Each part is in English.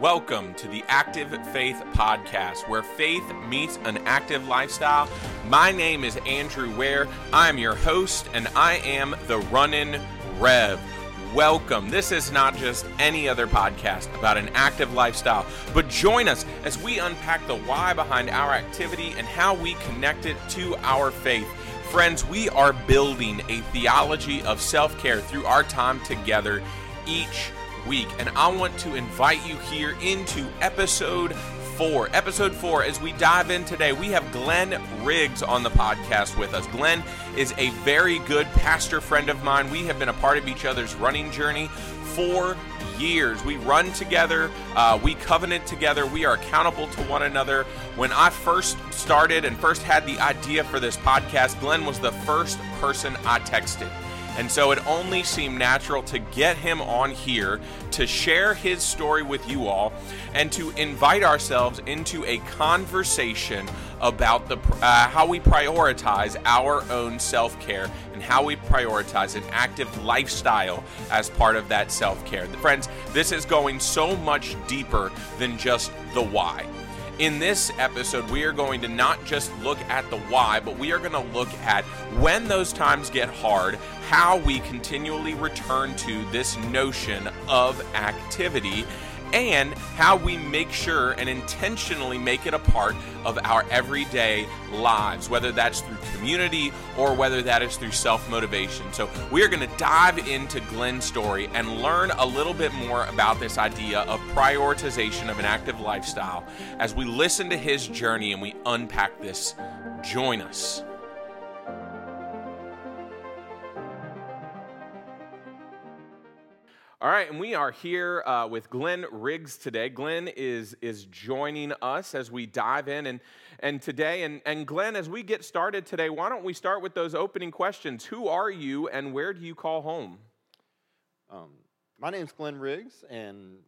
Welcome to the Active Faith Podcast, where faith meets an active lifestyle. My name is Andrew Ware. I'm your host, and I am the Runnin' Rev. Welcome. This is not just any other podcast about an active lifestyle, but join us as we unpack the why behind our activity and how we connect it to our faith. Friends, we are building a theology of self care through our time together each week. And I want to invite you here into episode four. Episode four, as we dive in today, we have Glenn Riggs on the podcast with us. Glenn is a very good pastor friend of mine. We have been a part of each other's running journey for years. We run together, uh, we covenant together, we are accountable to one another. When I first started and first had the idea for this podcast, Glenn was the first person I texted. And so it only seemed natural to get him on here to share his story with you all and to invite ourselves into a conversation about the uh, how we prioritize our own self-care and how we prioritize an active lifestyle as part of that self-care. Friends, this is going so much deeper than just the why. In this episode, we are going to not just look at the why, but we are going to look at when those times get hard, how we continually return to this notion of activity and how we make sure and intentionally make it a part of our everyday lives, whether that's through community or whether that is through self motivation. So, we are going to dive into Glenn's story and learn a little bit more about this idea of prioritization of an active lifestyle as we listen to his journey and we unpack this. Join us. All right, and we are here uh, with Glenn Riggs today. Glenn is is joining us as we dive in and and today and and Glenn, as we get started today, why don't we start with those opening questions? Who are you, and where do you call home? Um, my name's Glenn Riggs, and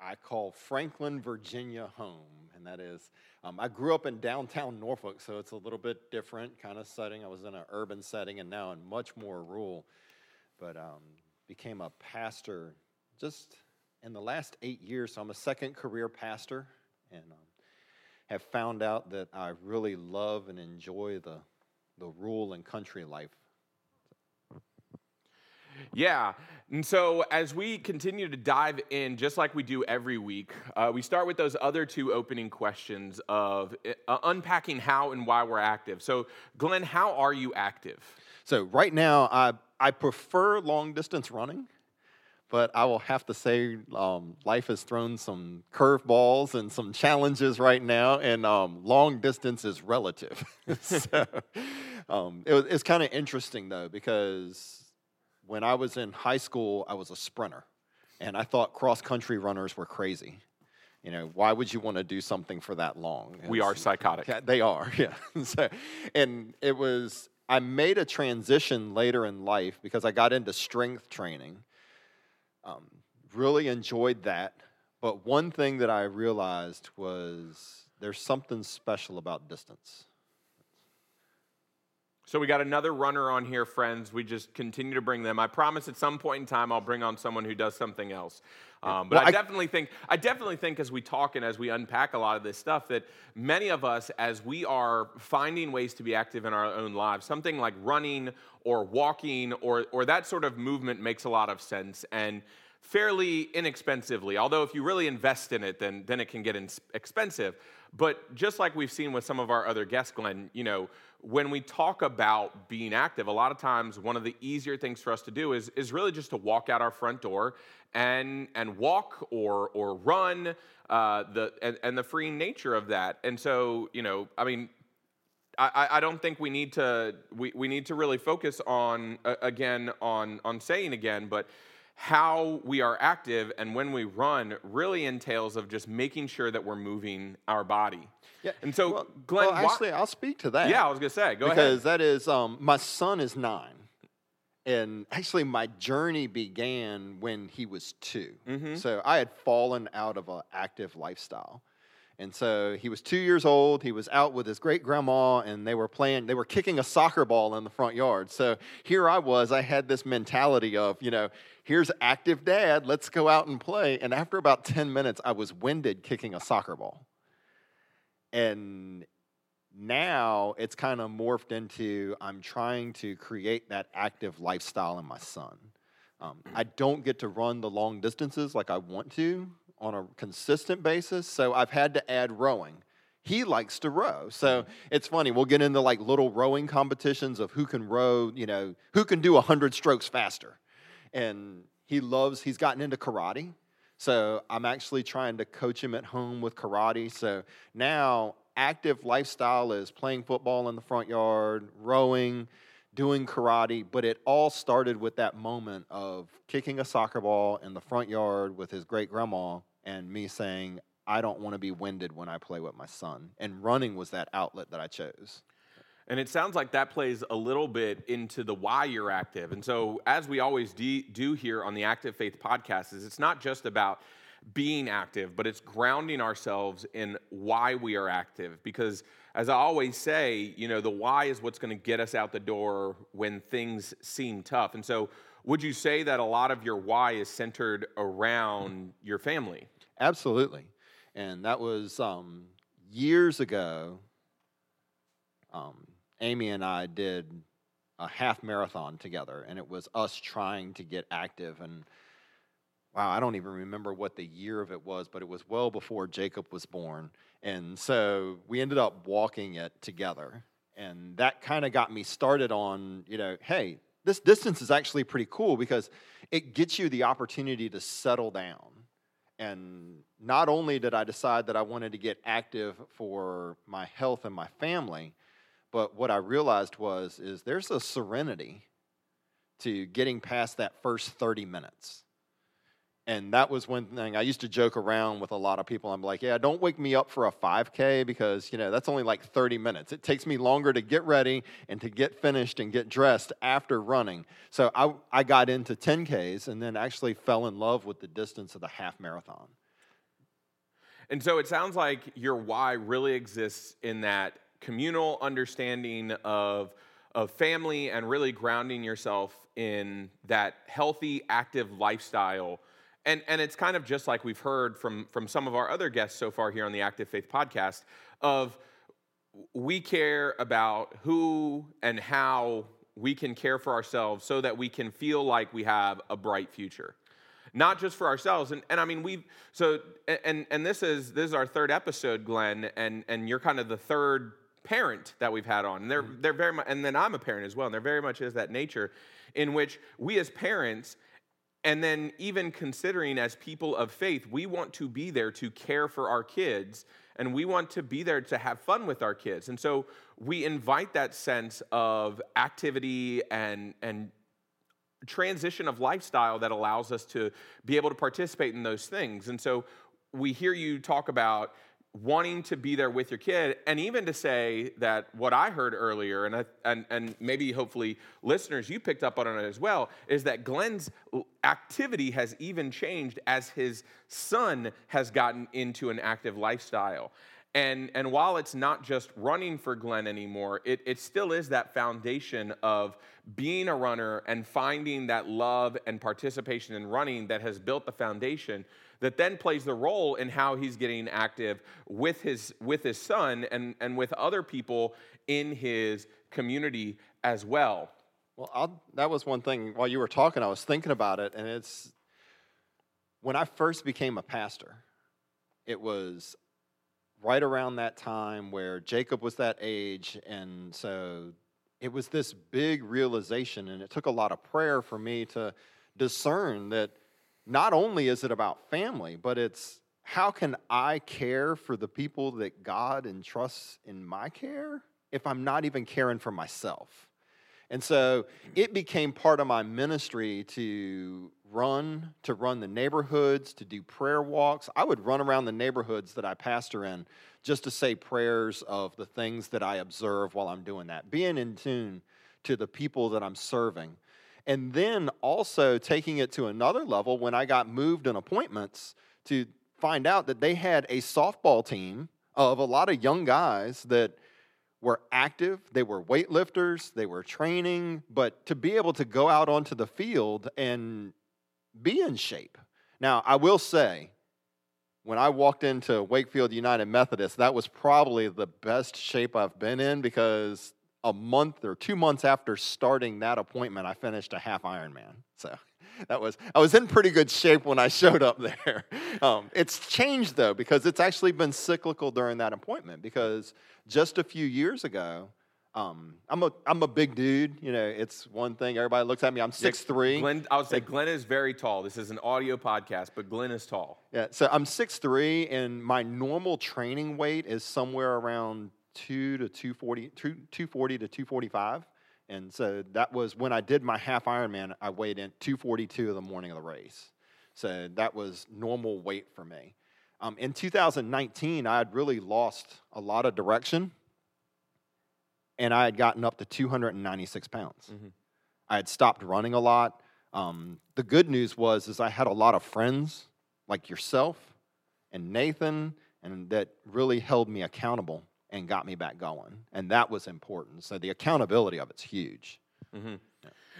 I call Franklin, Virginia, home, and that is. Um, I grew up in downtown Norfolk, so it's a little bit different kind of setting. I was in an urban setting, and now in much more rural. But um, became a pastor just in the last eight years. So I'm a second career pastor and um, have found out that I really love and enjoy the, the rural and country life. Yeah. And so, as we continue to dive in, just like we do every week, uh, we start with those other two opening questions of uh, unpacking how and why we're active. So, Glenn, how are you active? So, right now, I I prefer long distance running, but I will have to say um, life has thrown some curveballs and some challenges right now, and um, long distance is relative. so um, it was, it's kind of interesting though because when I was in high school, I was a sprinter, and I thought cross country runners were crazy. You know, why would you want to do something for that long? we are psychotic. They are, yeah. so, and it was I made a transition later in life because I got into strength training. Um, really enjoyed that. But one thing that I realized was there's something special about distance. So we got another runner on here, friends. We just continue to bring them. I promise at some point in time I'll bring on someone who does something else. Um, but well, I, I definitely think I definitely think as we talk and as we unpack a lot of this stuff that many of us, as we are finding ways to be active in our own lives, something like running or walking or or that sort of movement makes a lot of sense and fairly inexpensively. Although if you really invest in it, then then it can get expensive. But just like we've seen with some of our other guests, Glenn, you know when we talk about being active, a lot of times one of the easier things for us to do is, is really just to walk out our front door and, and walk or, or run uh, the, and, and the freeing nature of that. And so, you know, I mean, I, I don't think we need to we, we need to really focus on uh, again on on saying again, but how we are active and when we run really entails of just making sure that we're moving our body. Yeah. And so, well, Glenn, well, actually, I'll speak to that. Yeah, I was gonna say, go because ahead. Because that is, um, my son is nine, and actually, my journey began when he was 2 mm-hmm. So I had fallen out of an active lifestyle, And so he was two years old. He was out with his great grandma, and they were playing, they were kicking a soccer ball in the front yard. So here I was, I had this mentality of, you know, here's active dad, let's go out and play. And after about 10 minutes, I was winded kicking a soccer ball. And now it's kind of morphed into I'm trying to create that active lifestyle in my son. Um, I don't get to run the long distances like I want to on a consistent basis, so I've had to add rowing. He likes to row. So mm-hmm. it's funny, we'll get into like little rowing competitions of who can row, you know, who can do 100 strokes faster. And he loves, he's gotten into karate. So I'm actually trying to coach him at home with karate. So now active lifestyle is playing football in the front yard, rowing, doing karate, but it all started with that moment of kicking a soccer ball in the front yard with his great grandma and me saying, I don't want to be winded when I play with my son. And running was that outlet that I chose. And it sounds like that plays a little bit into the why you're active. And so, as we always do here on the Active Faith podcast, is it's not just about being active, but it's grounding ourselves in why we are active. Because as I always say, you know, the why is what's going to get us out the door when things seem tough. And so, would you say that a lot of your why is centered around your family? Absolutely. And that was um, years ago. Um, Amy and I did a half marathon together, and it was us trying to get active. And wow, I don't even remember what the year of it was, but it was well before Jacob was born. And so we ended up walking it together. And that kind of got me started on, you know, hey, this distance is actually pretty cool because it gets you the opportunity to settle down. And not only did I decide that I wanted to get active for my health and my family, but what I realized was is there's a serenity to getting past that first 30 minutes. And that was one thing I used to joke around with a lot of people. I'm like, yeah, don't wake me up for a 5K because, you know, that's only like 30 minutes. It takes me longer to get ready and to get finished and get dressed after running. So I, I got into 10Ks and then actually fell in love with the distance of the half marathon. And so it sounds like your why really exists in that communal understanding of, of family and really grounding yourself in that healthy, active lifestyle and, and it's kind of just like we've heard from, from some of our other guests so far here on the Active Faith podcast of we care about who and how we can care for ourselves so that we can feel like we have a bright future. Not just for ourselves. And, and i mean we've so and and this is this is our third episode glenn and and you're kind of the third parent that we've had on. And they're mm-hmm. they're very much and then i'm a parent as well and there very much is that nature in which we as parents and then, even considering as people of faith, we want to be there to care for our kids and we want to be there to have fun with our kids. And so, we invite that sense of activity and, and transition of lifestyle that allows us to be able to participate in those things. And so, we hear you talk about wanting to be there with your kid and even to say that what i heard earlier and, I, and, and maybe hopefully listeners you picked up on it as well is that glenn's activity has even changed as his son has gotten into an active lifestyle. And, and while it's not just running for Glenn anymore, it, it still is that foundation of being a runner and finding that love and participation in running that has built the foundation that then plays the role in how he's getting active with his, with his son and, and with other people in his community as well. Well, I'll, that was one thing while you were talking, I was thinking about it, and it's when I first became a pastor, it was right around that time where Jacob was that age, and so it was this big realization, and it took a lot of prayer for me to discern that not only is it about family, but it's how can I care for the people that God entrusts in my care if I'm not even caring for myself? And so it became part of my ministry to run, to run the neighborhoods, to do prayer walks. I would run around the neighborhoods that I pastor in just to say prayers of the things that I observe while I'm doing that, being in tune to the people that I'm serving. And then also taking it to another level when I got moved in appointments to find out that they had a softball team of a lot of young guys that were active, they were weightlifters, they were training, but to be able to go out onto the field and be in shape. Now, I will say, when I walked into Wakefield United Methodist, that was probably the best shape I've been in because a month or two months after starting that appointment, I finished a half Ironman. So that was I was in pretty good shape when I showed up there. Um, it's changed though because it's actually been cyclical during that appointment because just a few years ago. Um, I'm a I'm a big dude. You know, it's one thing. Everybody looks at me. I'm six Yeah, three. Glenn, I would say Glenn is very tall. This is an audio podcast, but Glenn is tall. Yeah, so I'm six three, and my normal training weight is somewhere around two to 240, 240 to 245. And so that was when I did my half Ironman, I weighed in 242 the morning of the race. So that was normal weight for me. Um, in 2019, I had really lost a lot of direction, and I had gotten up to 296 pounds. Mhm. I had stopped running a lot. Um, the good news was is I had a lot of friends like yourself and Nathan, and that really held me accountable and got me back going, and that was important. So the accountability of it's huge. Mm-hmm.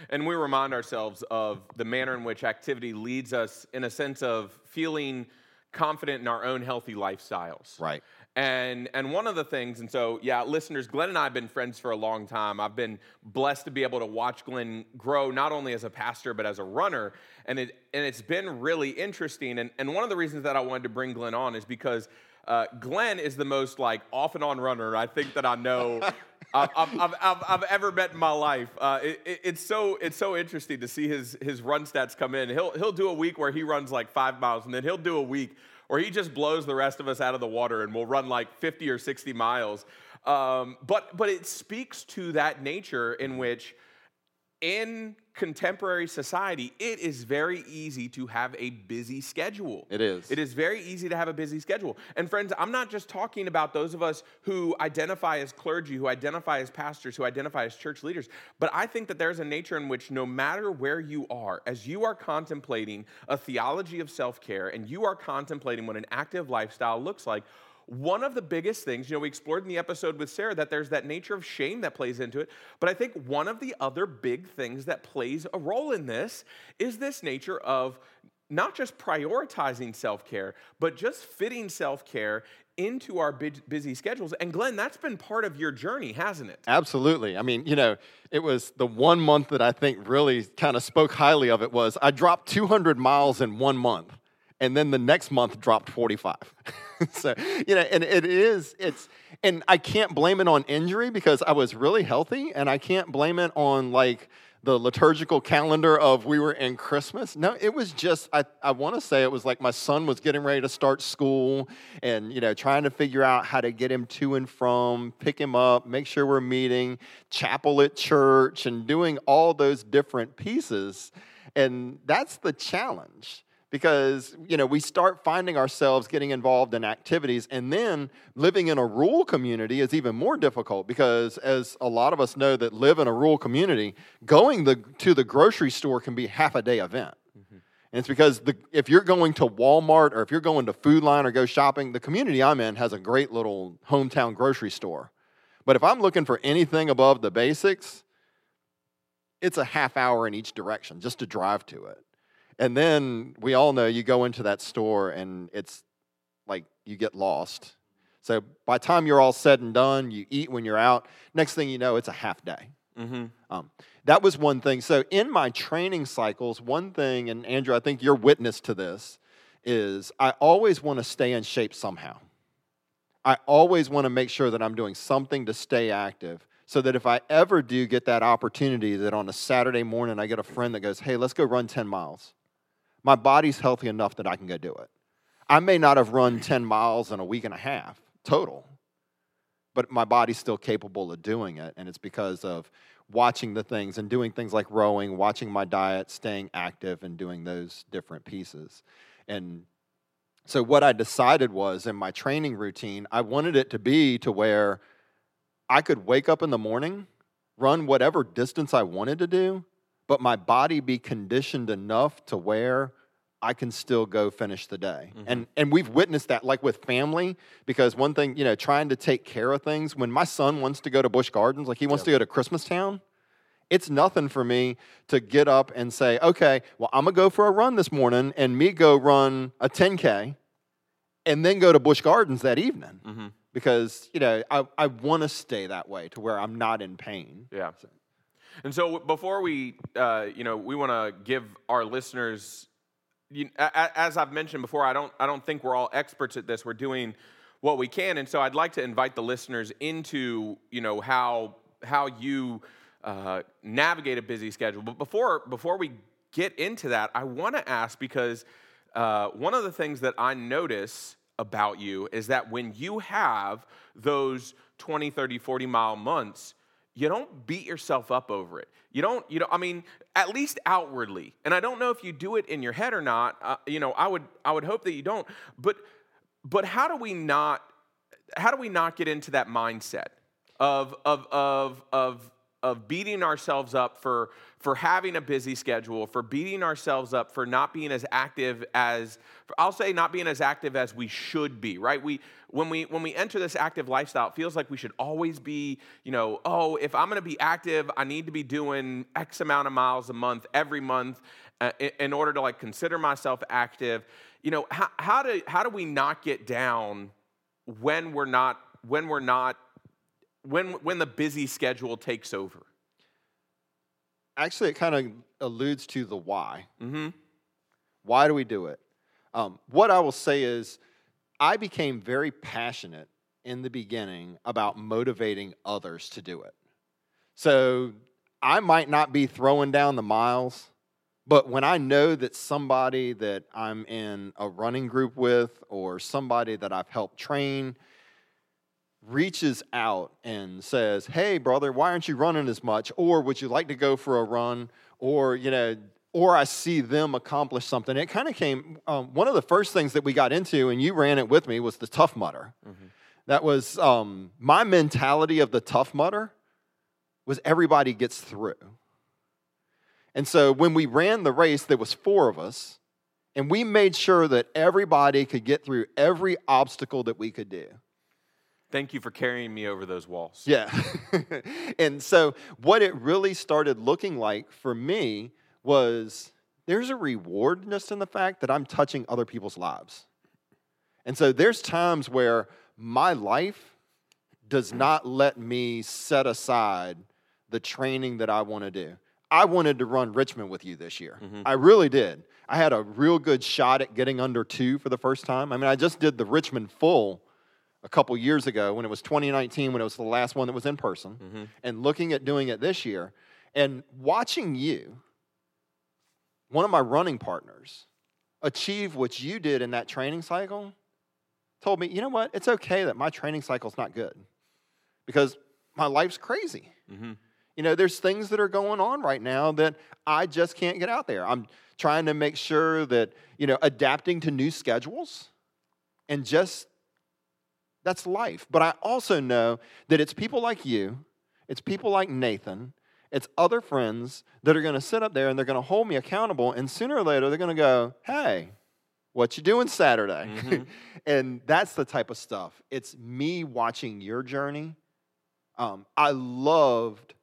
And we remind ourselves of the manner in which activity leads us in a sense of feeling confident in our own healthy lifestyles. Right. And and one of the things, and so yeah, listeners, Glenn and I have been friends for a long time. I've been blessed to be able to watch Glenn grow not only as a pastor but as a runner, and it and it's been really interesting. And and one of the reasons that I wanted to bring Glenn on is because uh, Glenn is the most like off and on runner I think that I know I've, I've, I've, I've, ever met in my life. Uh, it, it- it's so it's so interesting to see his his run stats come in. He'll he'll do a week where he runs like five miles, and then he'll do a week where he just blows the rest of us out of the water, and we'll run like fifty or sixty miles. Um, but but it speaks to that nature in which in contemporary society, it is very easy to have a busy schedule. It is. It is very easy to have a busy schedule. And friends, I'm not just talking about those of us who identify as clergy, who identify as pastors, who identify as church leaders, but I think that there's a nature in which no matter where you are, as you are contemplating a theology of self care and you are contemplating what an active lifestyle looks like, one of the biggest things, you know, we explored in the episode with Sarah that there's that nature of shame that plays into it. But I think one of the other big things that plays a role in this is this nature of not just prioritizing self care, but just fitting self care into our busy schedules. And Glenn, that's been part of your journey, hasn't it? Absolutely. I mean, you know, it was the one month that I think really kind of spoke highly of it was I dropped 200 miles in one month, and then the next month dropped 45. so, you know, and it is, it's, and I can't blame it on injury because I was really healthy, and I can't blame it on like, the liturgical calendar of we were in Christmas. No, it was just I, I want to say it was like my son was getting ready to start school and you know trying to figure out how to get him to and from, pick him up, make sure we're meeting, chapel at church and doing all those different pieces. And that's the challenge because you know we start finding ourselves getting involved in activities and then living in a rural community is even more difficult because as a lot of us know that live in a rural community going the, to the grocery store can be half a day event. Mm-hmm. And it's because the, if you're going to walmart or if you're going to Food Lion or go shopping the community i'm in has a great little hometown grocery store. But if i'm looking for anything above the basics it's a half hour in each direction just to drive to it and then we all know you go into that store and it's like you get lost. So by the time you're all said and done, you eat when you're out. Next thing you know, it's a half day. Mm-hmm. Um, that was one thing. So in my training cycles, one thing, and Andrew, I think you're witness to this, is I always want to stay in shape somehow. I always want to make sure that I'm doing something to stay active so that if I ever do get that opportunity that on a Saturday morning I get a friend that goes, hey, let's go run 10 miles my body's healthy enough that I can go do it. I may not have run 10 miles in a week and a half total, but my body's still capable of doing it. And it's because of watching the things and doing things like rowing, watching my diet, staying active, and doing those different pieces. And so, what I decided was in my training routine, I wanted it to be to where I could wake up in the morning, run whatever distance I wanted to do, but my body be conditioned enough to where I can still go finish the day. And and we've witnessed that like with family because one thing, you know, trying to take care of things when my son wants to go to Busch Gardens, like he wants to go to Christmas Town, it's nothing for me to get up and say, "Okay, well, I'm going to go for a run this morning and me go run a 10K and then go to Busch Gardens that evening." Mhm. Because, you know, I, I want to stay that way to where I'm not in pain. Yeah. And so before we, uh, you know, we want to give our listeners, you, as I've mentioned before, I don't, I don't think we're all experts at this. We're doing what we can, and so I'd like to invite the listeners into, you know, how how you uh, navigate a busy schedule. But before before we get into that, I want to ask because uh, one of the things that I notice about you is that when you have those 20, 30, 40 mile months, you don't beat yourself up over it. You don't, you know, I mean, at least outwardly. And I don't know if you do it in your head or not. Uh, you know, I would, I would hope that you don't. But, but how do we not, how do we not get into that mindset of, of, of, of, of beating ourselves up for, for having a busy schedule, for beating ourselves up for not being as active as, I'll say not being as active as we should be, right? We, when we, when we enter this active lifestyle, it feels like we should always be, you know, oh, if I'm gonna be active, I need to be doing X amount of miles a month, every month, uh, in, in order to like consider myself active. You know, how, how, do, how do we not get down when we're not, when we're not when when the busy schedule takes over. Actually, it kind of alludes to the why. Mm-hmm. Why do we do it? Um, what I will say is, I became very passionate in the beginning about motivating others to do it. So I might not be throwing down the miles, but when I know that somebody that I'm in a running group with or somebody that I've helped train reaches out and says, Hey, brother, why aren't you running as much? Or would you like to go for a run? Or, you know, or I see them accomplish something. It kind of came, um, one of the first things that we got into, and you ran it with me, was the Tough Mudder. That was um, my mentality of the Tough Mudder was everybody gets through. And so when we ran the race, there was four of us, and we made sure that everybody could get through every obstacle that we could do. Thank you for carrying me over those walls. Yeah. and so what it really started looking like for me was there's a reward just in the fact that I'm touching other people's lives. And so there's times where my life does not let me set aside the training that I want to do. I wanted to run Richmond with you this year. Mm-hmm. I really did. I had a real good shot at getting under two for the first time. I mean, I just did the Richmond full a couple years ago when it was 2019, when it was the last one that was in person, and looking at doing it this year and watching you, one of my running partners, achieve what you did in that training cycle, told me, you know what? It's okay that my training cycle's not good because my life's crazy. Mm-hmm. You know, there's things that are going on right now that I just can't get out there. I'm trying to make sure that, you know, adapting to new schedules and just that's life. But I also know that it's people like you, it's people like Nathan, it's other friends that are going to sit up there and they're going to hold me accountable. And sooner or later, they're going to go, hey, what you doing Saturday? Mhm. and that's the type of stuff. It's me watching your journey. Um, I loved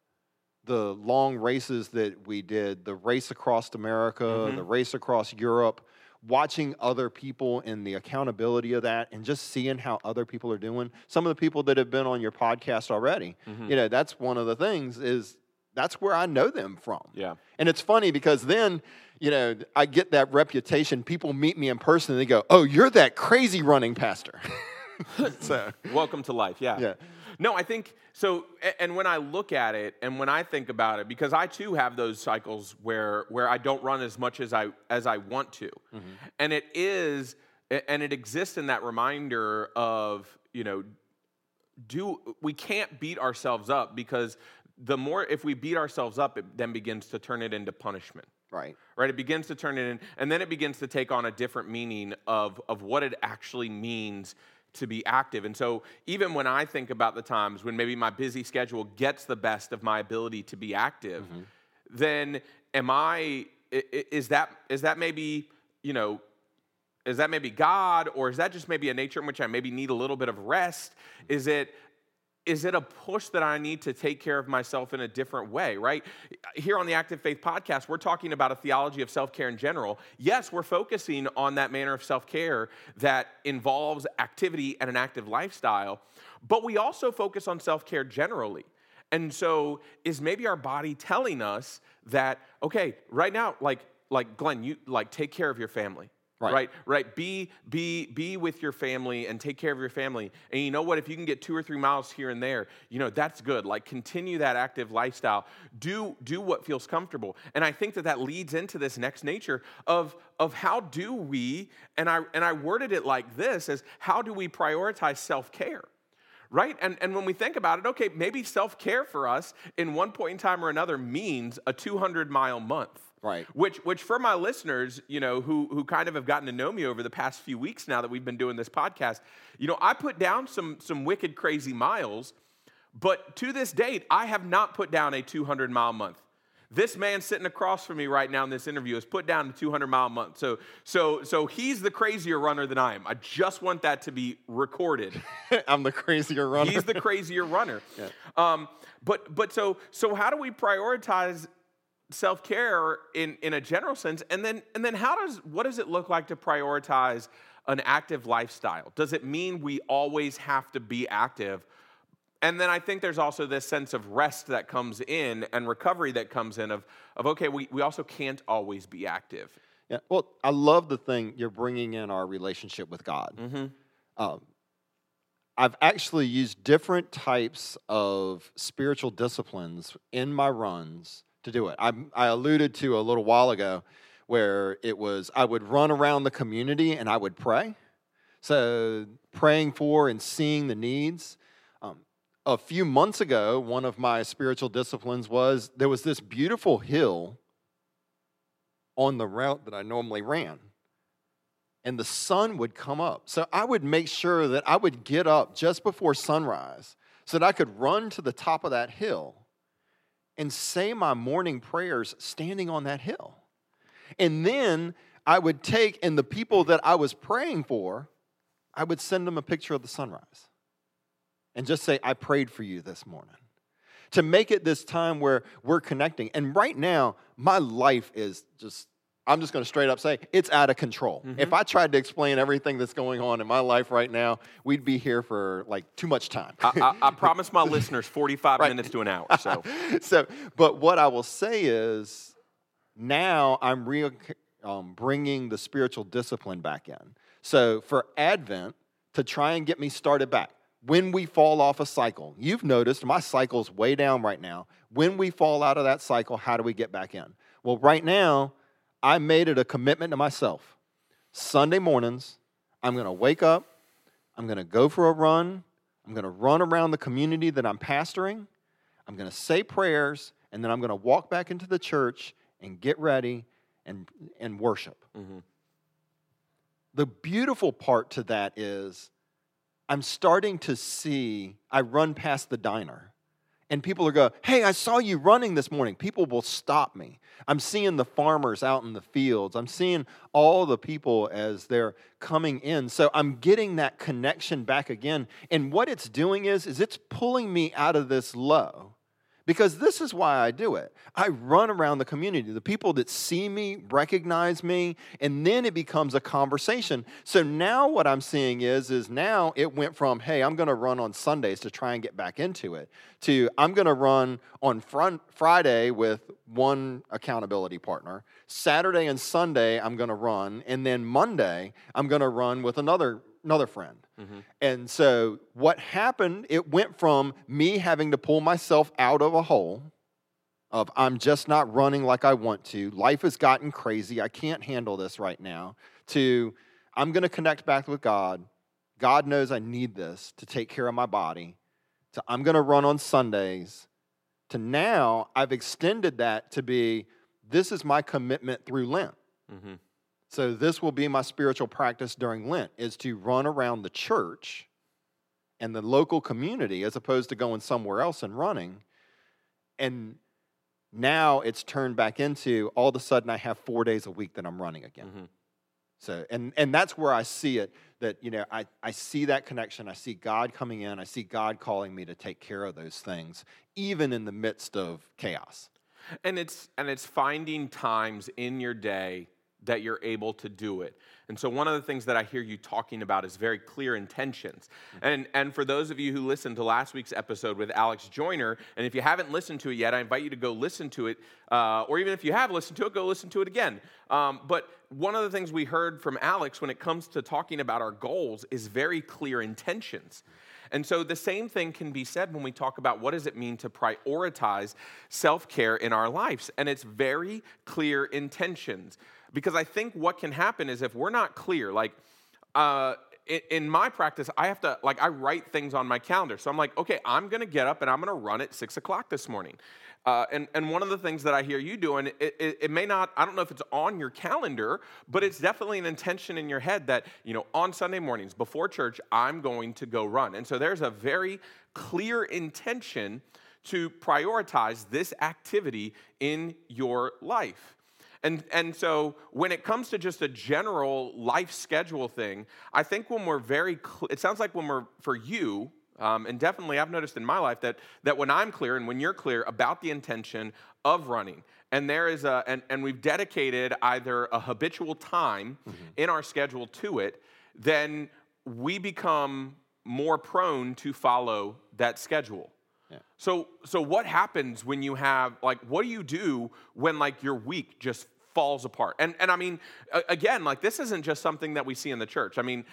the long races that we did, the race across America, Mhm. the race across Europe, watching other people and the accountability of that and just seeing how other people are doing. Some of the people that have been on your podcast already, Mhm. you know, that's one of the things is that's where I know them from. Yeah. And it's funny because then, you know, I get that reputation. People meet me in person and they go, "Oh, you're that crazy running pastor." so, Welcome to life. Yeah. Yeah. No, I think so. And when I look at it, and when I think about it, because I too have those cycles where where I don't run as much as I as I want to, mm-hmm. and it is, and it exists in that reminder of you know, do we can't beat ourselves up because the more if we beat ourselves up, it then begins to turn it into punishment right. right it begins to turn it in and then it begins to take on a different meaning of of what it actually means to be active and so even when i think about the times when maybe my busy schedule gets the best of my ability to be active mm-hmm. then am i- is that is that maybe you know, is that maybe God or is that just maybe a nature in which I maybe need a little bit of rest? Is it is it a push that I need to take care of myself in a different way, right? Here on the Active Faith podcast, we're talking about a theology of self care in general. Yes, we're focusing on that manner of self care that involves activity and an active lifestyle, but we also focus on self care generally. And so, is maybe our body telling us that, okay, right now, like, like Glenn, you like take care of your family Right. right. right be be be with your family and take care of your family and you know what if you can get two or three miles here and there you know that's good like continue that active lifestyle do do what feels comfortable and i think that that leads into this next nature of of how do we and i and i worded it like this as how do we prioritize self-care right? And, and when we think about it, okay, maybe self care for us in one point in time or another means a 200 mile month. Right. Which, which for my listeners, you know, who, who kind of have gotten to know me over the past few weeks now that we've been doing this podcast, you know, I put down some, some wicked crazy miles, but to this date, I have not put down a 200 mile month. This man sitting across from me right now in this interview has put down a 200 mile month. So, so, so he's the crazier runner than I am. I just want that to be recorded. I'm the crazier runner. He's the crazier runner. yeah. um, but, but so, so how do we prioritize self-care in, in a general sense and then and then how does what does it look like to prioritize an active lifestyle? Does it mean we always have to be active? And then i think there's also this sense of rest that comes in and recovery that comes in of, of okay we, we also can't always be active. Yeah well i love the thing you're bringing in our relationship with god. Mm-hmm. um, I've actually used different types of spiritual disciplines in my runs to do it. I, I alluded to a little while ago where it was I would run around the community and I would pray. So, praying for and seeing the needs. Um, a few months ago, one of my spiritual disciplines was there was this beautiful hill on the route that I normally ran. And the sun would come up. So I would make sure that I would get up just before sunrise so that I could run to the top of that hill and say my morning prayers standing on that hill. And then I would take, and the people that I was praying for, I would send them a picture of the sunrise and just say, I prayed for you this morning. To make it this time where we're connecting. And right now, my life is just I'm just going to straight up say it's out of control. Mm-hmm. If I tried to explain everything that's going on in my life right now, we'd be here for like too much time. I, I, I promise my listeners 45 right. minutes to an hour. So, so, but what I will say is now I'm re- um, bringing the spiritual discipline back in. So for Advent, to try and get me started back, when we fall off a cycle, you've noticed my cycle's way down right now. When we fall out of that cycle, how do we get back in? Well, right now, I made it a commitment to myself. Sunday mornings, I'm going to wake up, I'm going to go for a run, I'm going to run around the community that I'm pastoring, I'm going to say prayers, and then I'm going to walk back into the church and get ready and, and worship. Mm-hmm. The beautiful part to that is I'm starting to see, I run past the diner and people are going, Hey, I saw you running this morning. People will stop me. I'm seeing the farmers out in the fields. I'm seeing all the people as they're coming in. So I'm getting that connection back again. And what it's doing is, is it's pulling me out of this low because this is why I do it. I run around the community. The people that see me recognize me, and then it becomes a conversation. So now what I'm seeing is, is now it went from, hey, I'm going to run on Sundays to try and get back into it, to I'm going to run on front Friday with one accountability partner. Saturday and Sunday I'm going to run, and then Monday I'm going to run with another another friend. Mm-hmm. And so what happened, it went from me having to pull myself out of a hole of I'm just not running like I want to. Life has gotten crazy. I can't handle this right now. To I'm going to connect back with God. God knows I need this to take care of my body. To I'm going to run on Sundays. To now I've extended that to be this is my commitment through Lent. Mm-hmm. So this will be my spiritual practice during Lent is to run around the church and the local community as opposed to going somewhere else and running. And now it's turned back into all of a sudden I have four days a week that I'm running again. Mm-hmm. So, and, and that's where I see it that, you know, I, I see that connection. I see God coming in. I see God calling me to take care of those things, even in the midst of chaos. And it's, and it's finding times in your day that you're able to do it. And so one of the things that I hear you talking about is very clear intentions. And, and for those of you who listened to last week's episode with Alex Joyner, and if you haven't listened to it yet, I invite you to go listen to it. Uh, or even if you have listened to it, go listen to it again. Um, but one of the things we heard from Alex when it comes to talking about our goals is very clear intentions. And so the same thing can be said when we talk about what does it mean to prioritize self-care in our lives and it's very clear intentions. Because I think what can happen is if we're not clear, like uh, in, my practice, I have to, like, I write things on my calendar. So I'm like, okay, I'm gonna get up and I'm gonna run at six o'clock this morning. Uh, and, and one of the things that I hear you doing, it, it, it, may not, I don't know if it's on your calendar, but it's definitely an intention in your head that, you know, on Sunday mornings before church, I'm going to go run. And so there's a very clear intention to prioritize this activity in your life. And, and so when it comes to just a general life schedule thing, I think when we're very, cl- it sounds like when we're, for you, um, and definitely I've noticed in my life that, that when I'm clear and when you're clear about the intention of running, and there is a, and, and we've dedicated either a habitual time mm-hmm. in our schedule to it, then we become more prone to follow that schedule. Yeah. So, so what happens when you have like what do you do when like your week just falls apart. And, and I mean, again, like this isn't just something that we see in the church. I mean,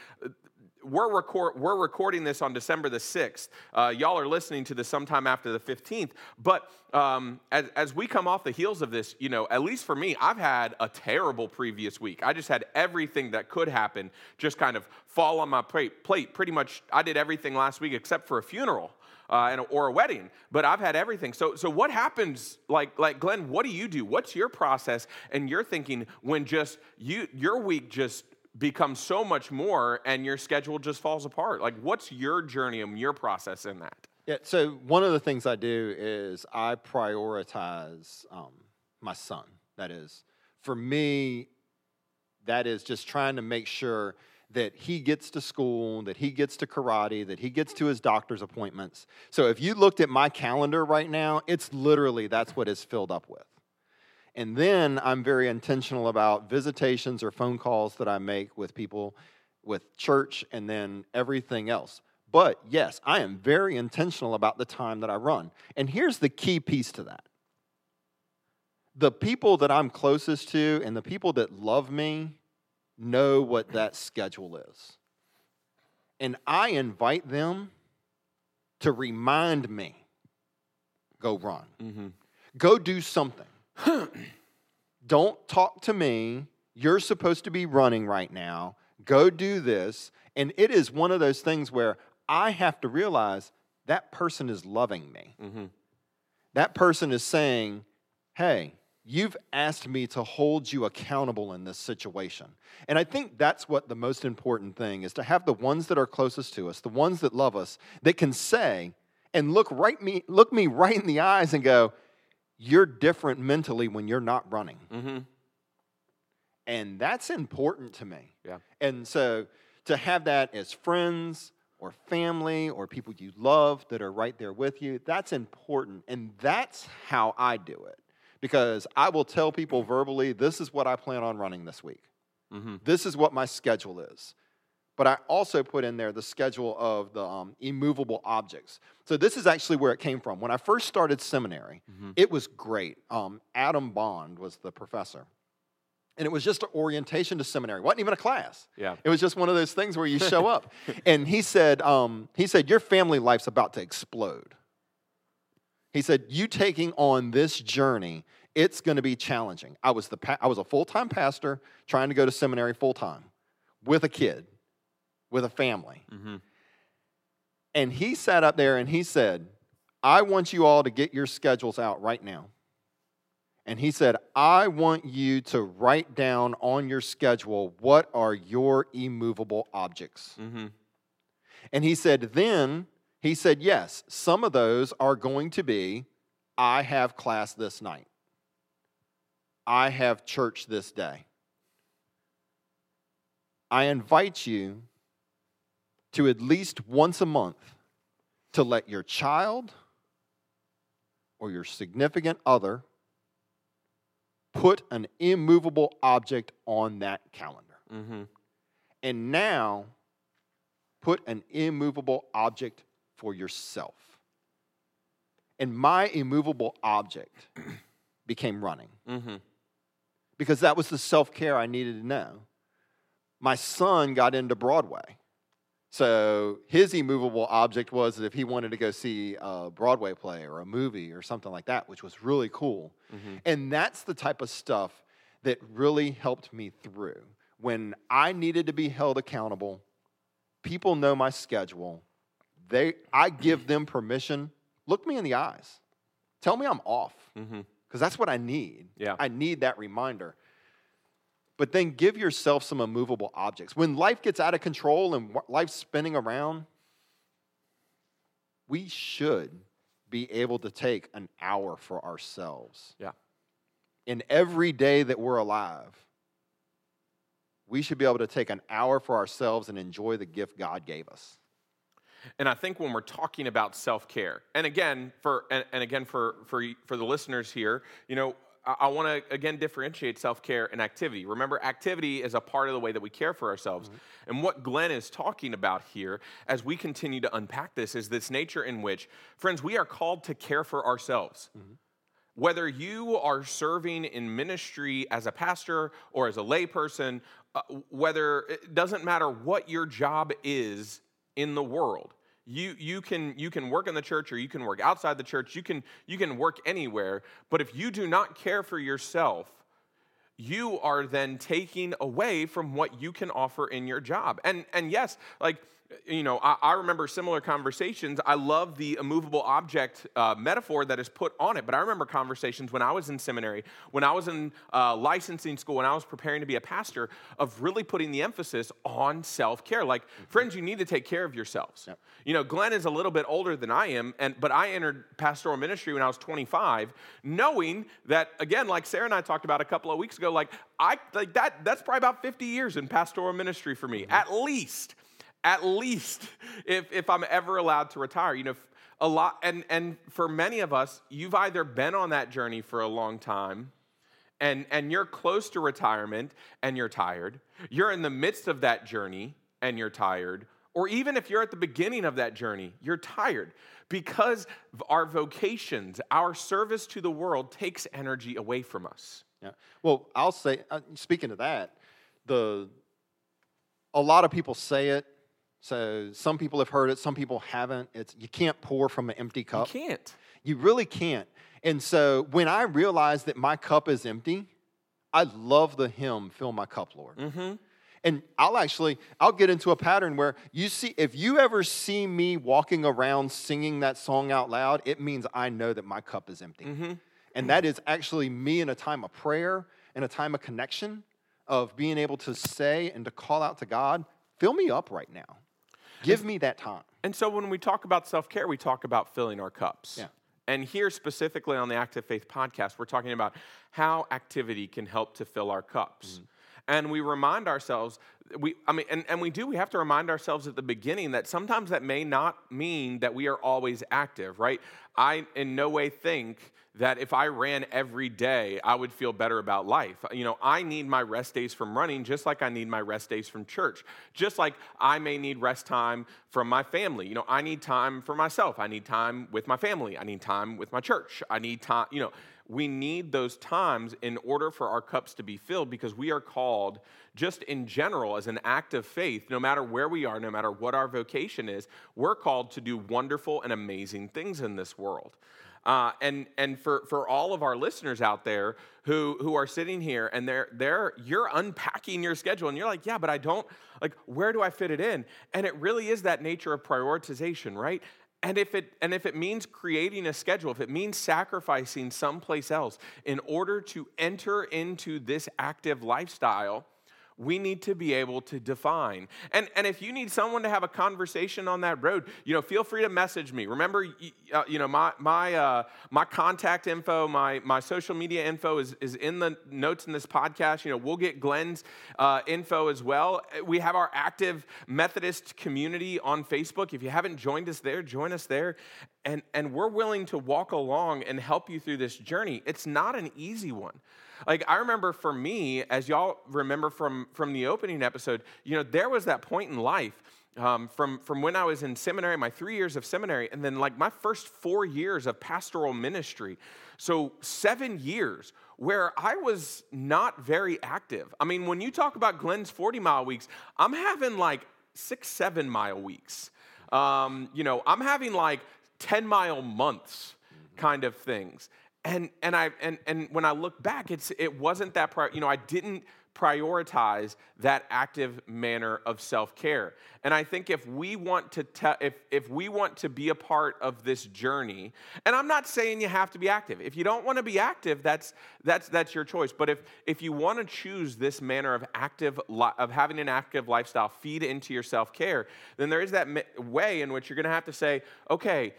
we're, record, we're recording this on December the 6th. Uh, y'all are listening to this sometime after the 15th. But um, as, as we come off the heels of this, you know, at least for me, I've had a terrible previous week. I just had everything that could happen just kind of fall on my plate. Pretty much, I did everything last week except for a funeral uh, or a wedding, but I've had everything. So, so what happens, like, like Glenn, what do you do? What's your process and your thinking when just you, your week just becomes so much more and your schedule just falls apart? Like, what's your journey and your process in that? Yeah, so one of the things I do is I prioritize um, my son. That is, for me, that is just trying to make sure that he gets to school, that he gets to karate, that he gets to his doctor's appointments. So if you looked at my calendar right now, it's literally that's what it's filled up with. And then I'm very intentional about visitations or phone calls that I make with people with church and then everything else. But yes, I am very intentional about the time that I run. And here's the key piece to that the people that I'm closest to and the people that love me know what that schedule is. And I invite them to remind me go run, mm-hmm. go do something. Don't talk to me. You're supposed to be running right now. Go do this. And it is one of those things where I have to realize that person is loving me. Mm-hmm. That person is saying, hey, You've asked me to hold you accountable in this situation. And I think that's what the most important thing is to have the ones that are closest to us, the ones that love us, that can say and look right me look me right in the eyes and go, "You're different mentally when you're not running." Mm-hmm. And that's important to me. Yeah. And so to have that as friends or family or people you love that are right there with you, that's important. And that's how I do it because I will tell people verbally, this is what I plan on running this week. Mm-hmm. This is what my schedule is. But I also put in there the schedule of the um, immovable objects. So this is actually where it came from. When I first started seminary, mm-hmm. it was great. Um, Adam Bond was the professor. And it was just an orientation to seminary. It wasn't even a class. Yeah. It was just one of those things where you show up. and he said, um, he said, your family life's about to explode. He said, You taking on this journey, it's going to be challenging. I was, the pa- I was a full time pastor trying to go to seminary full time with a kid, with a family. Mm-hmm. And he sat up there and he said, I want you all to get your schedules out right now. And he said, I want you to write down on your schedule what are your immovable objects. Mm-hmm. And he said, then he said, Yes, some of those are going to be I have class this night, I have church this day. I invite you to at least once a month to let your child or your significant other put an immovable object on that calendar. Mm-hmm. And now put an immovable object for yourself. And my immovable object became running Mm-hmm. because that was the self care I needed to know. My son got into Broadway. So his immovable object was that if he wanted to go see a Broadway play or a movie or something like that, which was really cool. Mm-hmm. And that's the type of stuff that really helped me through. When I needed to be held accountable, people know my schedule. They, I give them permission. Look me in the eyes. Tell me I'm off Mm-hmm. because that's what I need. Yeah. I need that reminder. But then give yourself some immovable objects. When life gets out of control and life's spinning around, we should be able to take an hour for ourselves. Yeah. In every day that we're alive, we should be able to take an hour for ourselves and enjoy the gift God gave us. And I think when we're talking about self care, and again for and, and again for for for the listeners here, you know, I, I want to again differentiate self care and activity. Remember, activity is a part of the way that we care for ourselves. And what Glenn is talking about here, as we continue to unpack this, is this nature in which, friends, we are called to care for ourselves. Whether you are serving in ministry as a pastor or as a layperson, uh, whether it doesn't matter what your job is in the world. You, you, can, you can work in the church or you can work outside the church. You can, you can work anywhere. But if you do not care for yourself, you are then taking away from what you can offer in your job. And, and yes, like, you know, I, I remember similar conversations. I love the immovable object uh, metaphor that is put on it, but I remember conversations when I was in seminary, when I was in uh, licensing school, when I was preparing to be a pastor, of really putting the emphasis on self care. Like, friends, you need to take care of yourselves. Yep. You know, Glenn is a little bit older than I am, and but I entered pastoral ministry when I was 25, knowing that again, like Sarah and I talked about a couple of weeks ago, like I like that that's probably about 50 years in pastoral ministry for me, at least. At least if if I'm ever allowed to retire. You know, a lot and and for many of us, you've either been on that journey for a long time and and you're close to retirement and you're tired. You're in the midst of that journey and you're tired. Or even if you're at the beginning of that journey, you're tired because our vocations, our service to the world takes energy away from us. Yeah. Well, I'll say, uh, speaking of that, the a lot of people say it. So some people have heard it, some people haven't. It's you can't pour from an empty cup. You can't. You really can't. And so when I realize that my cup is empty, I love the hymn, Fill My Cup, Lord. Mm-hmm. And I'll actually, I'll get into a pattern where you see, if you ever see me walking around singing that song out loud, it means I know that my cup is empty. Mm-hmm. And that is actually me in a time of prayer, in a time of connection, of being able to say and to call out to God, fill me up right now. Give me that time. And so when we talk about self care, we talk about filling our cups. Yeah. And here, specifically on the Active Faith podcast, we're talking about how activity can help to fill our cups. Mm-hmm. And we remind ourselves, we, I mean, and, and we do, we have to remind ourselves at the beginning that sometimes that may not mean that we are always active, right? I in no way think that if I ran every day, I would feel better about life. You know, I need my rest days from running just like I need my rest days from church. Just like I may need rest time from my family. You know, I need time for myself. I need time with my family. I need time with my church. I need time, you know, we need those times in order for our cups to be filled because we are called, just in general, as an act of faith, no matter where we are, no matter what our vocation is, we're called to do wonderful and amazing things in this world. Uh, and and for, for all of our listeners out there who, who are sitting here and they're, they're you're unpacking your schedule and you're like, yeah, but I don't like where do I fit it in? And it really is that nature of prioritization, right? And if it and if it means creating a schedule, if it means sacrificing someplace else in order to enter into this active lifestyle, we need to be able to define. And, and if you need someone to have a conversation on that road, you know, feel free to message me. Remember, uh, you know, my, my, uh, my contact info, my, my social media info is, is in the notes in this podcast. You know, we'll get Glenn's uh, info as well. We have our active Methodist community on Facebook. If you haven't joined us there, join us there. And, and we're willing to walk along and help you through this journey. It's not an easy one. Like I remember for me, as y'all remember from from the opening episode, you know, there was that point in life um, from from when I was in seminary, my three years of seminary, and then like my first four years of pastoral ministry. So seven years where I was not very active. I mean, when you talk about Glenn's 40 mile weeks, I'm having like six, seven mile weeks. Um, you know, I'm having like 10 mile months kind of things and and i and and when i look back it's it wasn't that pri- you know i didn't prioritize that active manner of self-care. And i think if we want to if if we want to be a part of this journey and i'm not saying you have to be active. If you don't want to be active that's that's that's your choice. But if if you want to choose this manner of active li- of having an active lifestyle feed into your self-care then there is that way in which you're going to have to say okay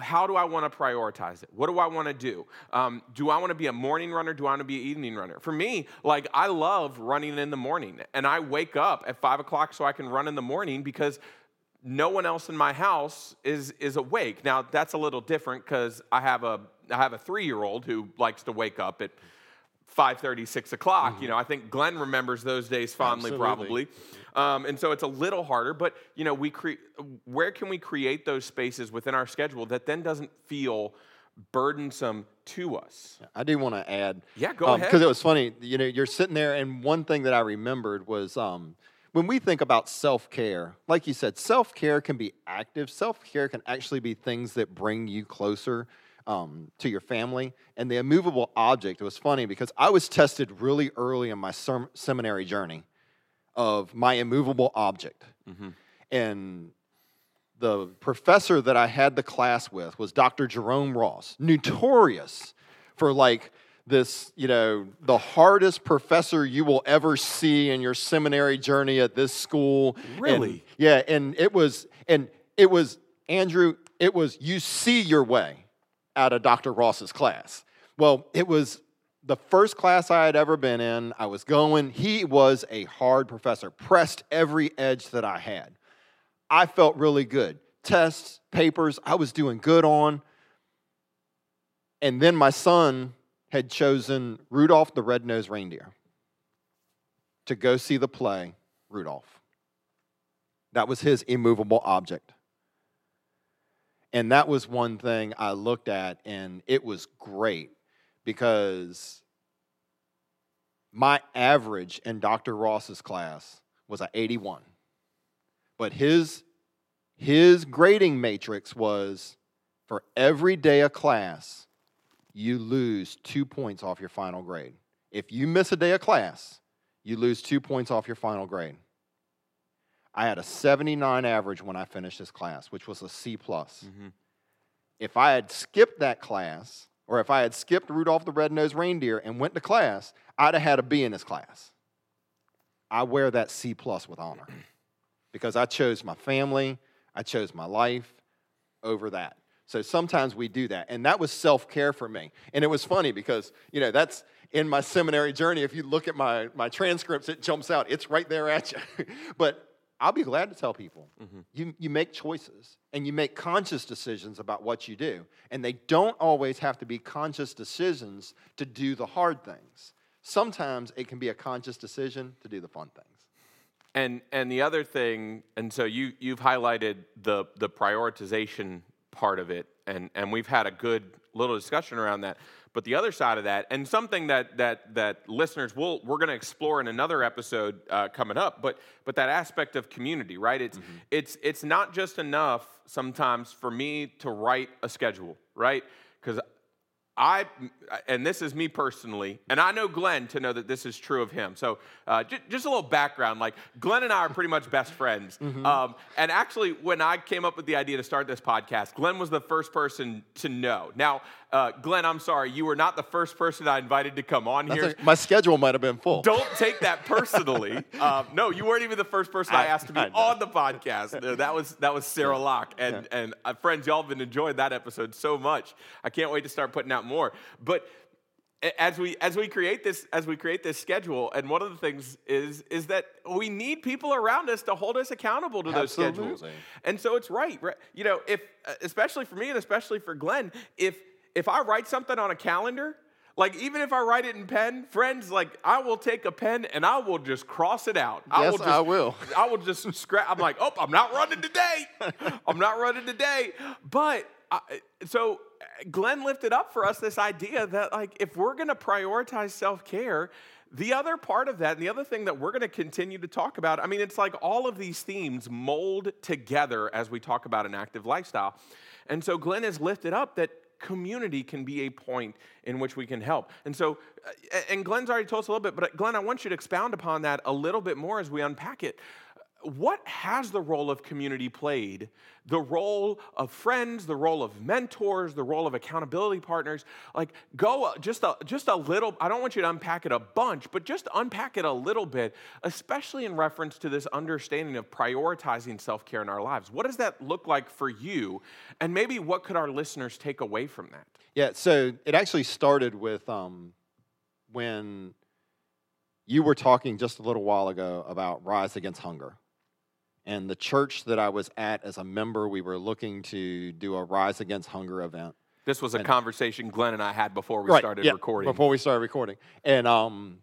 how do I want to prioritize it? What do I want to do? Um, do I want to be a morning runner? Do I want to be an evening runner? For me, like I love running in the morning, and I wake up at five o'clock so I can run in the morning because no one else in my house is is awake. Now that's a little different because I have a I have a three year old who likes to wake up at 5.30 6 o'clock mm-hmm. you know i think glenn remembers those days fondly Absolutely. probably um, and so it's a little harder but you know we create where can we create those spaces within our schedule that then doesn't feel burdensome to us i do want to add yeah go um, ahead because it was funny you know you're sitting there and one thing that i remembered was um, when we think about self-care like you said self-care can be active self-care can actually be things that bring you closer um, to your family. And the immovable object, it was funny because I was tested really early in my sem- seminary journey of my immovable object. Mm-hmm. And the professor that I had the class with was Dr. Jerome Ross, notorious for like this, you know, the hardest professor you will ever see in your seminary journey at this school. Really? And, yeah, and it was, and it was, Andrew, it was, you see your way out of Dr. Ross's class. Well, it was the first class I had ever been in. I was going, he was a hard professor, pressed every edge that I had. I felt really good. Tests, papers, I was doing good on. And then my son had chosen Rudolph the Red-Nosed Reindeer to go see the play Rudolph. That was his immovable object. And that was one thing I looked at, and it was great because my average in Dr. Ross's class was an 81. But his, his grading matrix was for every day of class, you lose two points off your final grade. If you miss a day of class, you lose two points off your final grade. I had a 79 average when I finished this class, which was a C plus. Mm-hmm. If I had skipped that class, or if I had skipped Rudolph the Red-Nosed Reindeer and went to class, I'd have had a B in this class. I wear that C plus with honor because I chose my family, I chose my life over that. So sometimes we do that. And that was self care for me. And it was funny because, you know, that's in my seminary journey. If you look at my, my transcripts, it jumps out. It's right there at you. but I'll be glad to tell people mm-hmm. you, you make choices and you make conscious decisions about what you do. And they don't always have to be conscious decisions to do the hard things. Sometimes it can be a conscious decision to do the fun things. And, and the other thing, and so you, you've highlighted the, the prioritization part of it, and, and we've had a good little discussion around that. But the other side of that, and something that that that listeners will we're going to explore in another episode uh, coming up, but but that aspect of community, right? It's mm-hmm. it's it's not just enough sometimes for me to write a schedule, right? Because I, and this is me personally, and I know Glenn to know that this is true of him. So, uh, j- just a little background like, Glenn and I are pretty much best friends. Mm-hmm. Um, and actually, when I came up with the idea to start this podcast, Glenn was the first person to know. Now, uh, Glenn, I'm sorry, you were not the first person I invited to come on That's here. A, my schedule might have been full. Don't take that personally. um, no, you weren't even the first person I, I asked to be on the podcast. Uh, that was that was Sarah Locke, and yeah. and uh, friends, y'all have been enjoying that episode so much. I can't wait to start putting out more. But as we as we create this as we create this schedule and one of the things is is that we need people around us to hold us accountable to those schedules and so it's right, right you know if especially for me and especially for glenn if if i write something on a calendar like even if I write it in pen, friends, like I will take a pen and I will just cross it out. I yes, will just, I will. I will just scratch. I'm like, oh, I'm not running today. I'm not running today. But I, so Glenn lifted up for us this idea that like if we're going to prioritize self care. The other part of that, and the other thing that we're going to continue to talk about, I mean, it's like all of these themes mold together as we talk about an active lifestyle. And so Glenn has lifted up that community can be a point in which we can help. And so, uh, and Glenn's already told us a little bit, but Glenn, I want you to expound upon that a little bit more as we unpack it what has the role of community played? The role of friends, the role of mentors, the role of accountability partners. Like, go uh, just a, just a little, I don't want you to unpack it a bunch, but just unpack it a little bit, especially in reference to this understanding of prioritizing self care in our lives. What does that look like for you? And maybe what could our listeners take away from that? Yeah, so it actually started with um, when you were talking just a little while ago about Rise Against Hunger and the church that I was at as a member, we were looking to do a Rise Against Hunger event. This was a and, conversation Glenn and I had before we right, started yeah, recording. Before we started recording. And um,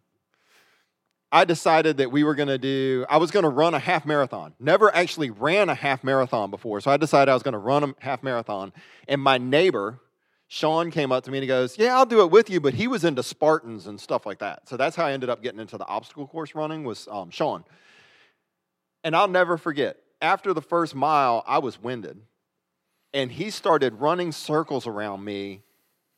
I decided that we were going to do, I was going to run a half marathon. Never actually ran a half marathon before. So I decided I was going to run a half marathon. And my neighbor, Sean, came up to me and he goes, Yeah, I'll do it with you. But he was into Spartans and stuff like that. So that's how I ended up getting into the obstacle course running was um, Sean. And I'll never forget, after the first mile, I was winded. And he started running circles around me,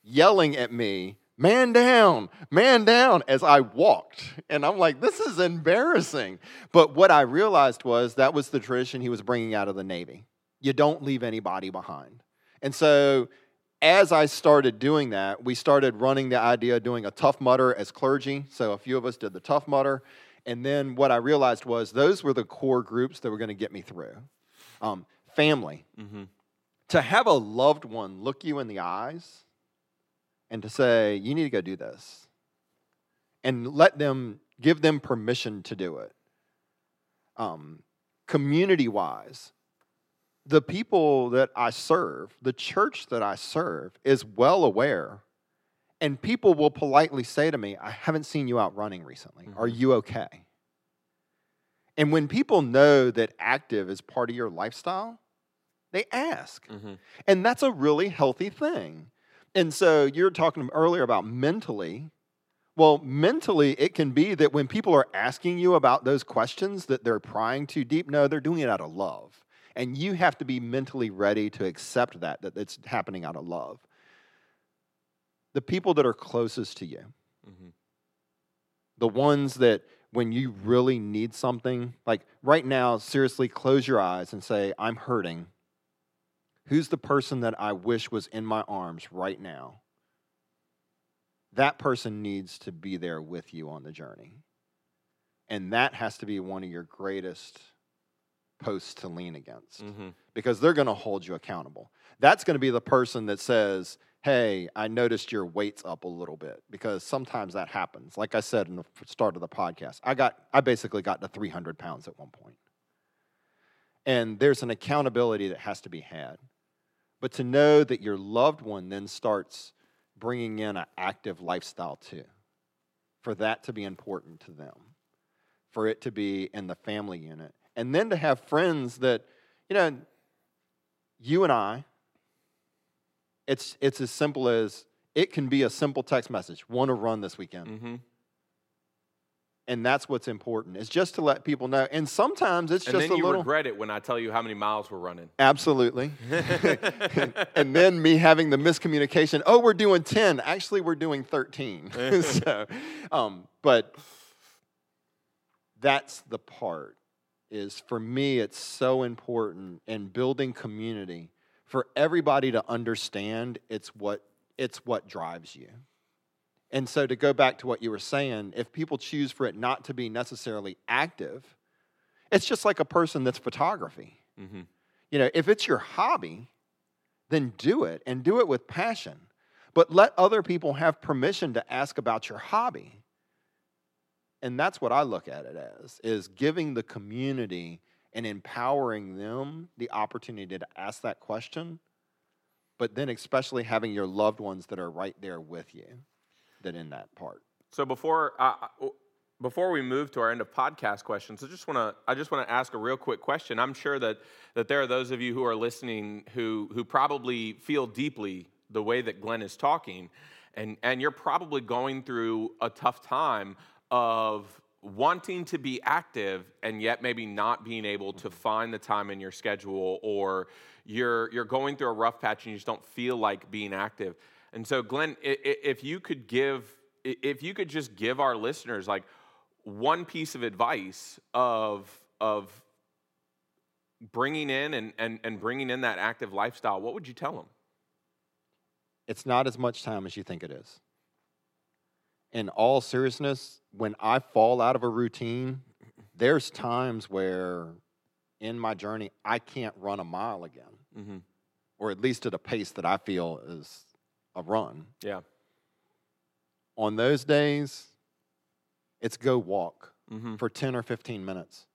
yelling at me, man down, man down, as I walked. And I'm like, this is embarrassing. But what I realized was that was the tradition he was bringing out of the Navy. You don't leave anybody behind. And so as I started doing that, we started running the idea of doing a Tough Mudder as clergy. So a few of us did the tough mudder. And then what I realized was those were the core groups that were going to get me through. Um, family. Mm-hmm. To have a loved one look you in the eyes and to say, you need to go do this, and let them give them permission to do it. Um, community wise, the people that I serve, the church that I serve, is well aware and people will politely say to me, I haven't seen you out running recently. Mm-hmm. Are you okay? And when people know that active is part of your lifestyle, they ask. Mm-hmm. And that's a really healthy thing. And so you're talking earlier about mentally. Well, mentally, it can be that when people are asking you about those questions that they're prying too deep, no, they're doing it out of love. And you have to be mentally ready to accept that, that it's happening out of love the people that are closest to you, mm-hmm. the ones that when you really need something, like right now, seriously, close your eyes and say, I'm hurting. Who's the person that I wish was in my arms right now? That person needs to be there with you on the journey. And that has to be one of your greatest posts to lean against mm-hmm. because they're going to hold you accountable. That's going to be the person that says, hey, I noticed your weight's up a little bit because sometimes that happens. Like I said in the start of the podcast, I got I basically got to 300 pounds at one point. And there's an accountability that has to be had. But to know that your loved one then starts bringing in an active lifestyle too, for that to be important to them, for it to be in the family unit, and then to have friends that, you know, you and I, it's, it's as simple as it can be a simple text message. Want to run this weekend? Mm-hmm. And that's what's important is just to let people know. And sometimes it's And just then a you little. regret it when I tell you how many miles we're running. Absolutely. and then me having the miscommunication oh, we're doing 10. Actually, we're doing 13. so, um, but that's the part is for me, it's so important in building community for everybody to understand it's what, it's what drives you. And so, to go back to what you were saying, if people choose for it not to be necessarily active, it's just like a person that's photography. Mm-hmm. You know, if it's your hobby, then do it and do it with passion. But let other people have permission to ask about your hobby. And that's what I look at it as is giving the community and empowering them the opportunity to ask that question, but then especially having your loved ones that are right there with you that in that part. So before uh, before we move to our end of podcast questions, I just want to I just want to ask a real quick question. I'm sure that that there are those of you who are listening who who probably feel deeply the way that Glenn is talking, and and you're probably going through a tough time of wanting to be active and yet maybe not being able to mm-hmm. find the time in your schedule or you're you're going through a rough patch and you just don't feel like being active. And so Glenn, if you could give if you could just give our listeners like one piece of advice of of bringing in and, and, and bringing in that active lifestyle, what would you tell them? It's not as much time as you think it is. In all seriousness, when I fall out of a routine, there's times where in my journey I can't run a mile again, mm-hmm. or at least at a pace that I feel is a run. Yeah. On those days, it's go walk mm-hmm. for 10 or 15 minutes.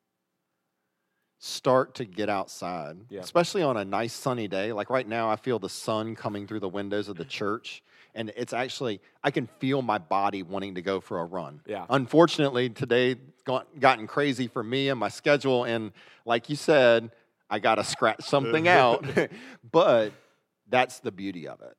Start to get outside, yeah. especially on a nice sunny day. Like right now, I feel the sun coming through the windows of the church. And it's actually, I can feel my body wanting to go for a run. Yeah. Unfortunately, today got, gotten crazy for me and my schedule. And like you said, I got to scratch something out. but that's the beauty of it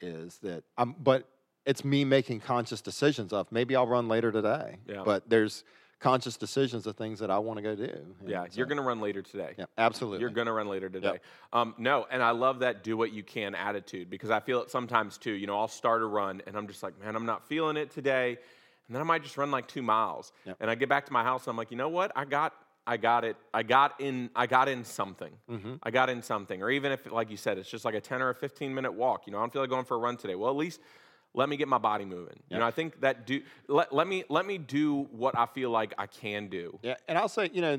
is that I'm, but it's me making conscious decisions of maybe I'll run later today. Yeah. But there's conscious decisions of things that I want to go do. Yeah, so, you're going to run later today. Yeah, absolutely. You're going to run later today. Yep. Um, no, and I love that do what you can attitude because I feel it sometimes too. You know, I'll start a run and I'm just like, man, I'm not feeling it today. And then I might just run like two miles. Yep. And I get back to my house and I'm like, you know what? I got I got it. I got in. I got in something. Mm-hmm. I got in something. Or even if, like you said, it's just like a ten or a fifteen minute walk. You know, I don't feel like going for a run today. Well, at least let me get my body moving. Yep. You know, I think that do let, let me let me do what I feel like I can do. Yeah, and I'll say, you know,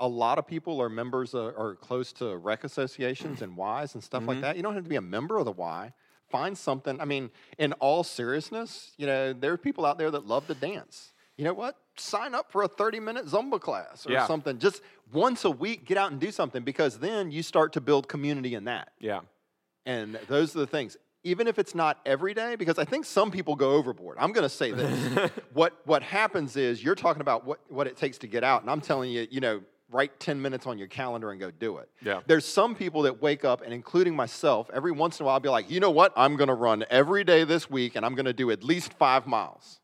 a lot of people are members of, are close to rec associations and Ys and stuff mm-hmm. like that. You don't have to be a member of the Y. Find something. I mean, in all seriousness, you know, there are people out there that love to dance. You know what? sign up for a 30 minute Zumba class or yeah. something. Just once a week, get out and do something because then you start to build community in that. Yeah. And those are the things. Even if it's not every day, because I think some people go overboard. I'm going to say this. what, what happens is you're talking about what, what it takes to get out, and I'm telling you, you know, write 10 minutes on your calendar and go do it. Yeah. There's some people that wake up, and including myself, every once in a while, I'll be like, you know what? I'm going to run every day this week, and I'm going to do at least five miles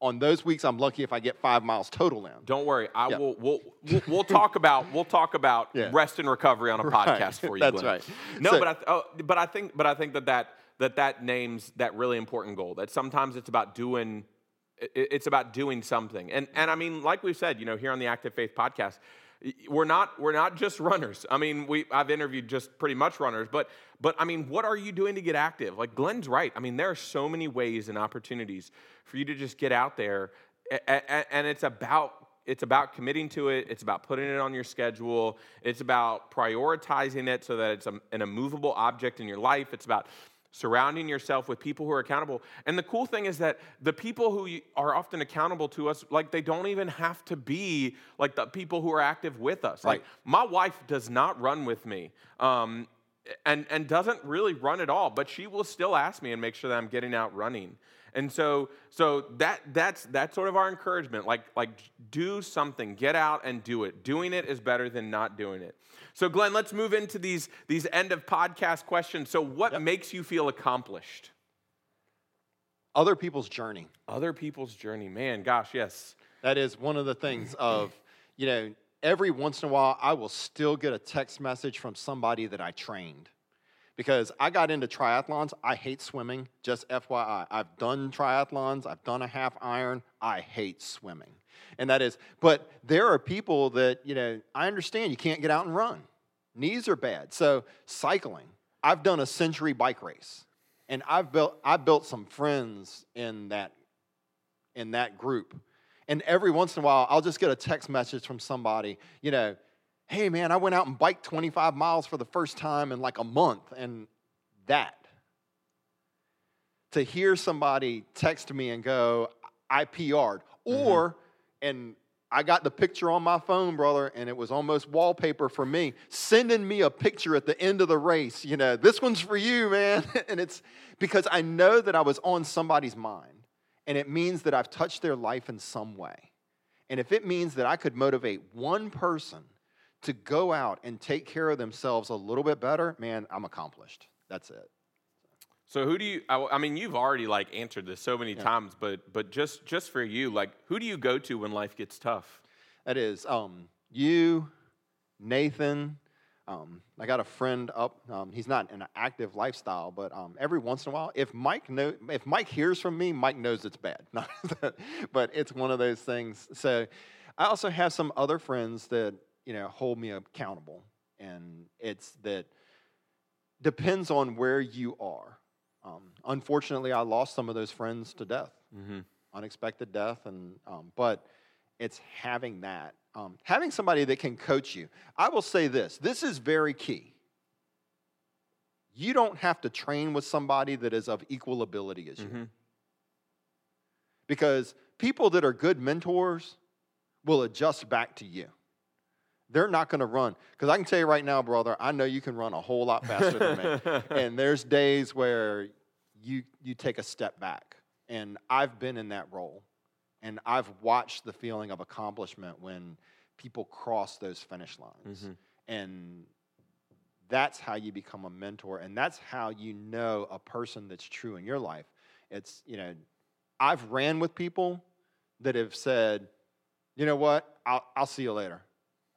on those weeks, I'm lucky if I get five miles total in. Don't worry, I yep. will. We'll, we'll, we'll talk about we'll talk about yeah. rest and recovery on a right. podcast for you. That's Glenn. right. No, so, but I, oh, but I think but I think that that that that names that really important goal. That sometimes it's about doing it's about doing something. And and I mean, like we've said, you know, here on the Active Faith podcast, we're not we're not just runners. I mean, we I've interviewed just pretty much runners, but but I mean, what are you doing to get active? Like Glenn's right. I mean, there are so many ways and opportunities for you to just get out there, and it's about it's about committing to it. It's about putting it on your schedule. It's about prioritizing it so that it's a, an immovable object in your life. It's about surrounding yourself with people who are accountable. And the cool thing is that the people who are often accountable to us, like they don't even have to be like the people who are active with us. Right. Like my wife does not run with me. Um, and, and doesn't really run at all, but she will still ask me and make sure that I'm getting out running. And so, so that that's that's sort of our encouragement. Like like do something, get out and do it. Doing it is better than not doing it. So, Glenn, let's move into these, these end of podcast questions. So, what yep. makes you feel accomplished? other people's journey. Other people's journey. Man, gosh, yes. That is one of the things of, you know, every once in a while I will still get a text message from somebody that I trained. Because I got into triathlons. I hate swimming, just FYI. I've done triathlons, I've done a half iron. I hate swimming. And that is, but there are people that, you know, I understand you can't get out and run. Knees are bad. So, cycling. I've done a century bike race. And I've built I built some friends in that in that group. And every once in a while, I'll just get a text message from somebody, you know, hey man, I went out and biked 25 miles for the first time in like a month. And that, to hear somebody text me and go, I PR'd, or, mm-hmm. and I got the picture on my phone, brother, and it was almost wallpaper for me, sending me a picture at the end of the race. You know, this one's for you, man. and it's because I know that I was on somebody's mind and it means that I've touched their life in some way. And if it means that I could motivate one person to go out and take care of themselves a little bit better, man, I'm accomplished. That's it. So who do you? I, mean, you've already like answered this so many yeah. times, but but just just for you, like who do you go to when life gets tough? That is um, you, Nathan, um, I got a friend up. Um, he's not in an active lifestyle, but um, every once in a while, if Mike know, if Mike hears from me, Mike knows it's bad. but it's one of those things. So I also have some other friends that you know hold me accountable, and it's that depends on where you are. Um, unfortunately, I lost some of those friends to death, mm-hmm. unexpected death, and um, but it's having that um, having somebody that can coach you. I will say this this is very key. You don't have to train with somebody that is of equal ability as you. Mm-hmm. Because people that are good mentors will adjust back to you. They're not going to run. Because I can tell you right now, brother, I know you can run a whole lot faster than me. and there's days where you, you take a step back. And I've been in that role. And I've watched the feeling of accomplishment when people cross those finish lines. Mm-hmm. And that's how you become a mentor. And that's how you know a person that's true in your life. It's, you know, I've ran with people that have said, you know what, I'll, I'll see you later.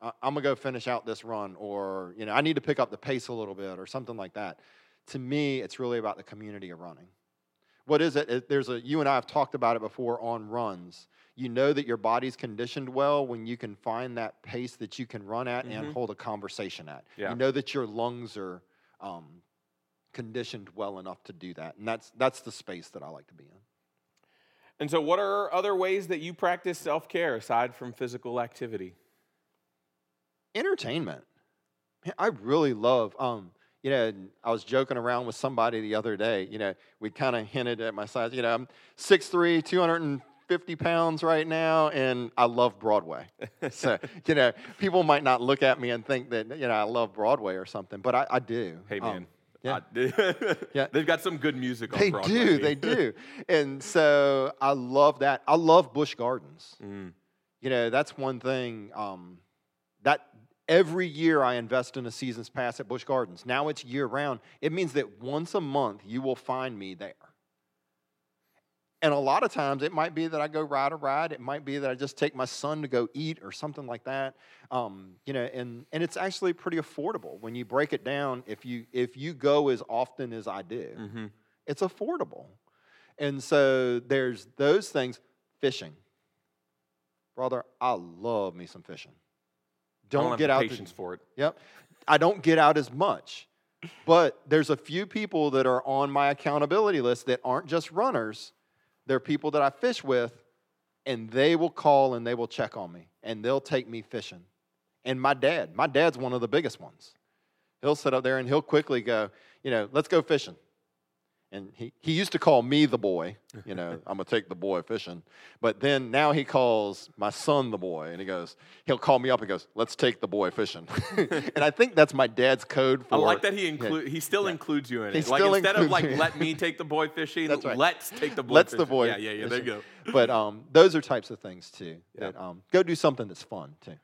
I'm gonna go finish out this run, or you know, I need to pick up the pace a little bit, or something like that. To me, it's really about the community of running what is it? There's a you and I have talked about it before on runs. You know that your body's conditioned well when you can find that pace that you can run at mm-hmm. and hold a conversation at. Yeah. You know that your lungs are um, conditioned well enough to do that, and that's that's the space that I like to be in. And so, what are other ways that you practice self care aside from physical activity? Entertainment. I really love. Um, you know, I was joking around with somebody the other day. You know, we kind of hinted at my size. You know, I'm 6'3, 250 pounds right now, and I love Broadway. so, you know, people might not look at me and think that, you know, I love Broadway or something, but I, I do. Hey, man. Um, yeah. yeah. They've got some good music on they Broadway. do, they do. And so I love that. I love Busch Gardens. Mm. You know, that's one thing um, that Every year I invest in a season's pass at Busch Gardens. Now it's year round. It means that once a month you will find me there. And a lot of times it might be that I go ride a ride. It might be that I just take my son to go eat or something like that. Um, you know, and, and it's actually pretty affordable when you break it down. If you if you go as often as I do, mm-hmm. it's affordable. And so there's those things. Fishing, brother. I love me some fishing don't, don't get out patience for it. Yep. I don't get out as much. But there's a few people that are on my accountability list that aren't just runners. They're people that I fish with, and they will call and they will check on me, and they'll take me fishing. And my dad, my dad's one of the biggest ones. He'll sit up there and he'll quickly go, you know, let's go fishing. And he, he used to call me the boy, you know, I'm gonna take the boy fishing. But then now he calls my son the boy, and he goes, he'll call me up and goes, let's take the boy fishing. and I think that's my dad's code for. I like that he include yeah, he still yeah. includes you in he it. Like instead of like let me take the boy fishing, right. let's take the boy. Let's fishing. the boy. Yeah, yeah, yeah. There you go. but um, those are types of things too. Yeah. That um, go do something that's fun too.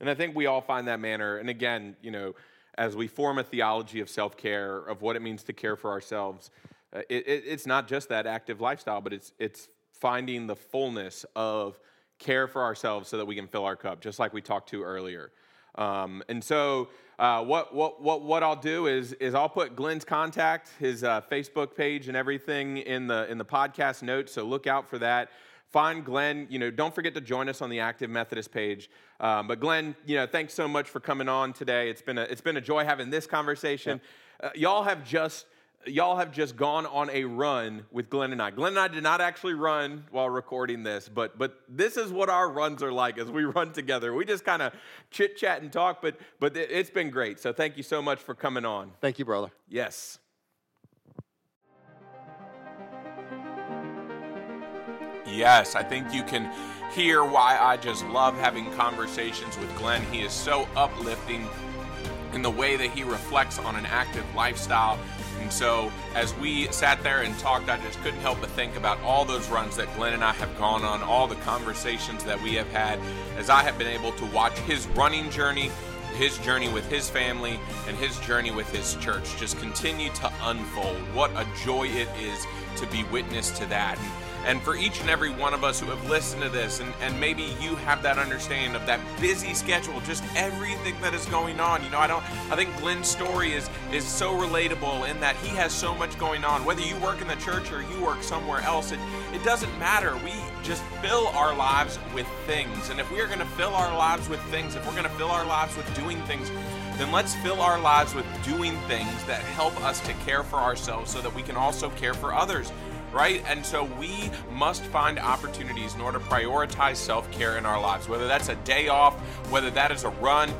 And I think we all find that manner. And again, you know as we form a theology of self care, of what it means to care for ourselves, uh, it, it, it's not just that active lifestyle, but it's it's finding the fullness of care for ourselves so that we can fill our cup, just like we talked to earlier. Um, and so, uh, what, what, what, what I'll do is, is I'll put Glenn's contact, his uh, Facebook page, and everything in the, in the podcast notes. So look out for that. Find Glenn. You know, don't forget to join us on the Active Methodist page. Um, but Glenn, you know, thanks so much for coming on today. It's been a, it's been a joy having this conversation. Uh, y'all have just y'all have just gone on a run with Glenn and I. Glenn and I did not actually run while recording this, but but this is what our runs are like as we run together. We just kind of chit chat and talk, but but it's been great. So thank you so much for coming on. Thank you, brother. Yes. Yes, I think you can hear why I just love having conversations with Glenn. He is so uplifting in the way that he reflects on an active lifestyle and so, as we sat there and talked, I just couldn't help but think about all those runs that Glenn and I have gone on, all the conversations that we have had, as I have been able to watch his running journey, his journey with his family, and his journey with his church just continue to unfold. What a joy it is to be witness to that. And for each and every one of us who have listened to this, and, and maybe you have that understanding of that busy schedule, just everything that is going on. You know, I don't I think Glenn's story is is so relatable in that he has so much going on. Whether you work in the church or you work somewhere else, it, it doesn't matter. We just fill our lives with things. And if we are gonna fill our lives with things, if we're gonna fill our lives with doing things, then let's fill our lives with doing things that help us to care for ourselves so that we can also care for others right? And so we must find opportunities in order to prioritize self care in our lives, whether that's a day off, whether that is a run.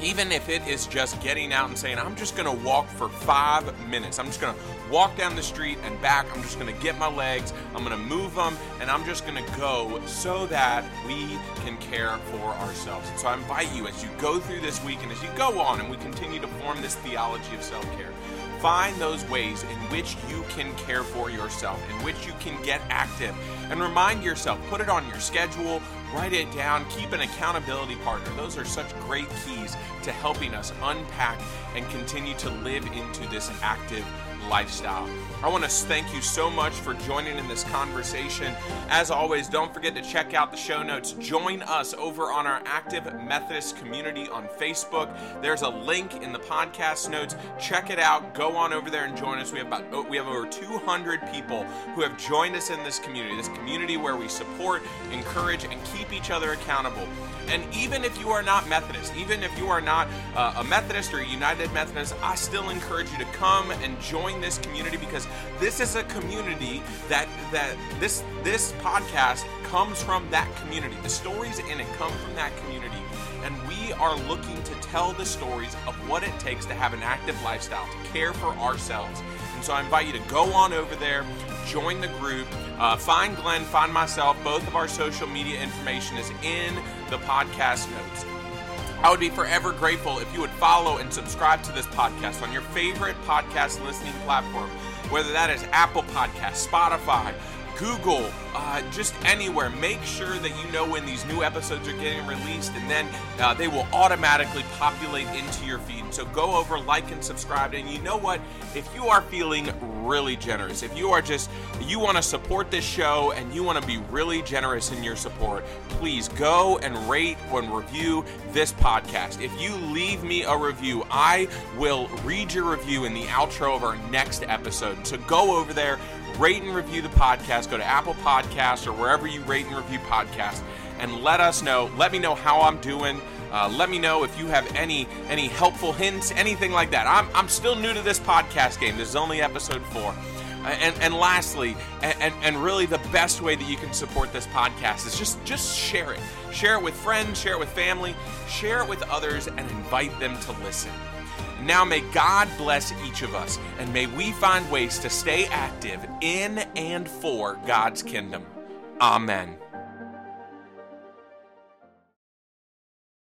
Even if it is just getting out and saying, I'm just gonna walk for five minutes. I'm just gonna walk down the street and back. I'm just gonna get my legs, I'm gonna move them, and I'm just gonna go so that we can care for ourselves. And so I invite you as you go through this week and as you go on and we continue to form this theology of self care Find those ways in which you can care for yourself, in which you can get active. And remind yourself, put it on your schedule, write it down, keep an accountability partner. Those are such great keys to helping us unpack and continue to live into this active lifestyle. I want to thank you so much for joining in this conversation. As always, don't forget to check out the show notes. Join us over on our Active Methodist community on Facebook. There's a link in the podcast notes. Check it out. Go on over there and join us. We have about oh, we have over 200 people who have joined us in this community. This community where we support, encourage, and keep each other accountable. And even if you are not Methodist, even if you are not uh, a Methodist or a United Methodist, I still encourage you to come and join this community because this is a community that that this this podcast comes from that community. The stories in it come from that community. And we are looking to tell the stories of what it takes to have an active lifestyle, to care for ourselves. And so I invite you to go on over there, join the group, uh, find Glenn, find myself. Both of our social media information is in the podcast notes. I would be forever grateful if you would follow and subscribe to this podcast on your favorite podcast listening platform, whether that is Apple Podcast, Spotify, Google, uh, just anywhere. Make sure that you know when these new episodes are getting released, and then uh, they will automatically populate into your feed. So go over, like, and subscribe. And you know what? If you are feeling really generous, if you are just, you want to support this show and you want to be really generous in your support, please go and rate and review this podcast. If you leave me a review, I will read your review in the outro of our next episode. So go over there rate and review the podcast. Go to Apple Podcasts or wherever you rate and review podcasts and let us know. Let me know how I'm doing. Uh, let me know if you have any any helpful hints, anything like that. I'm, I'm still new to this podcast game. This is only episode four. And, and lastly, and, and really the best way that you can support this podcast is just just share it. Share it with friends, share it with family, share it with others, and invite them to listen. Now may God bless each of us, and may we find ways to stay active in and for God's kingdom. Amen.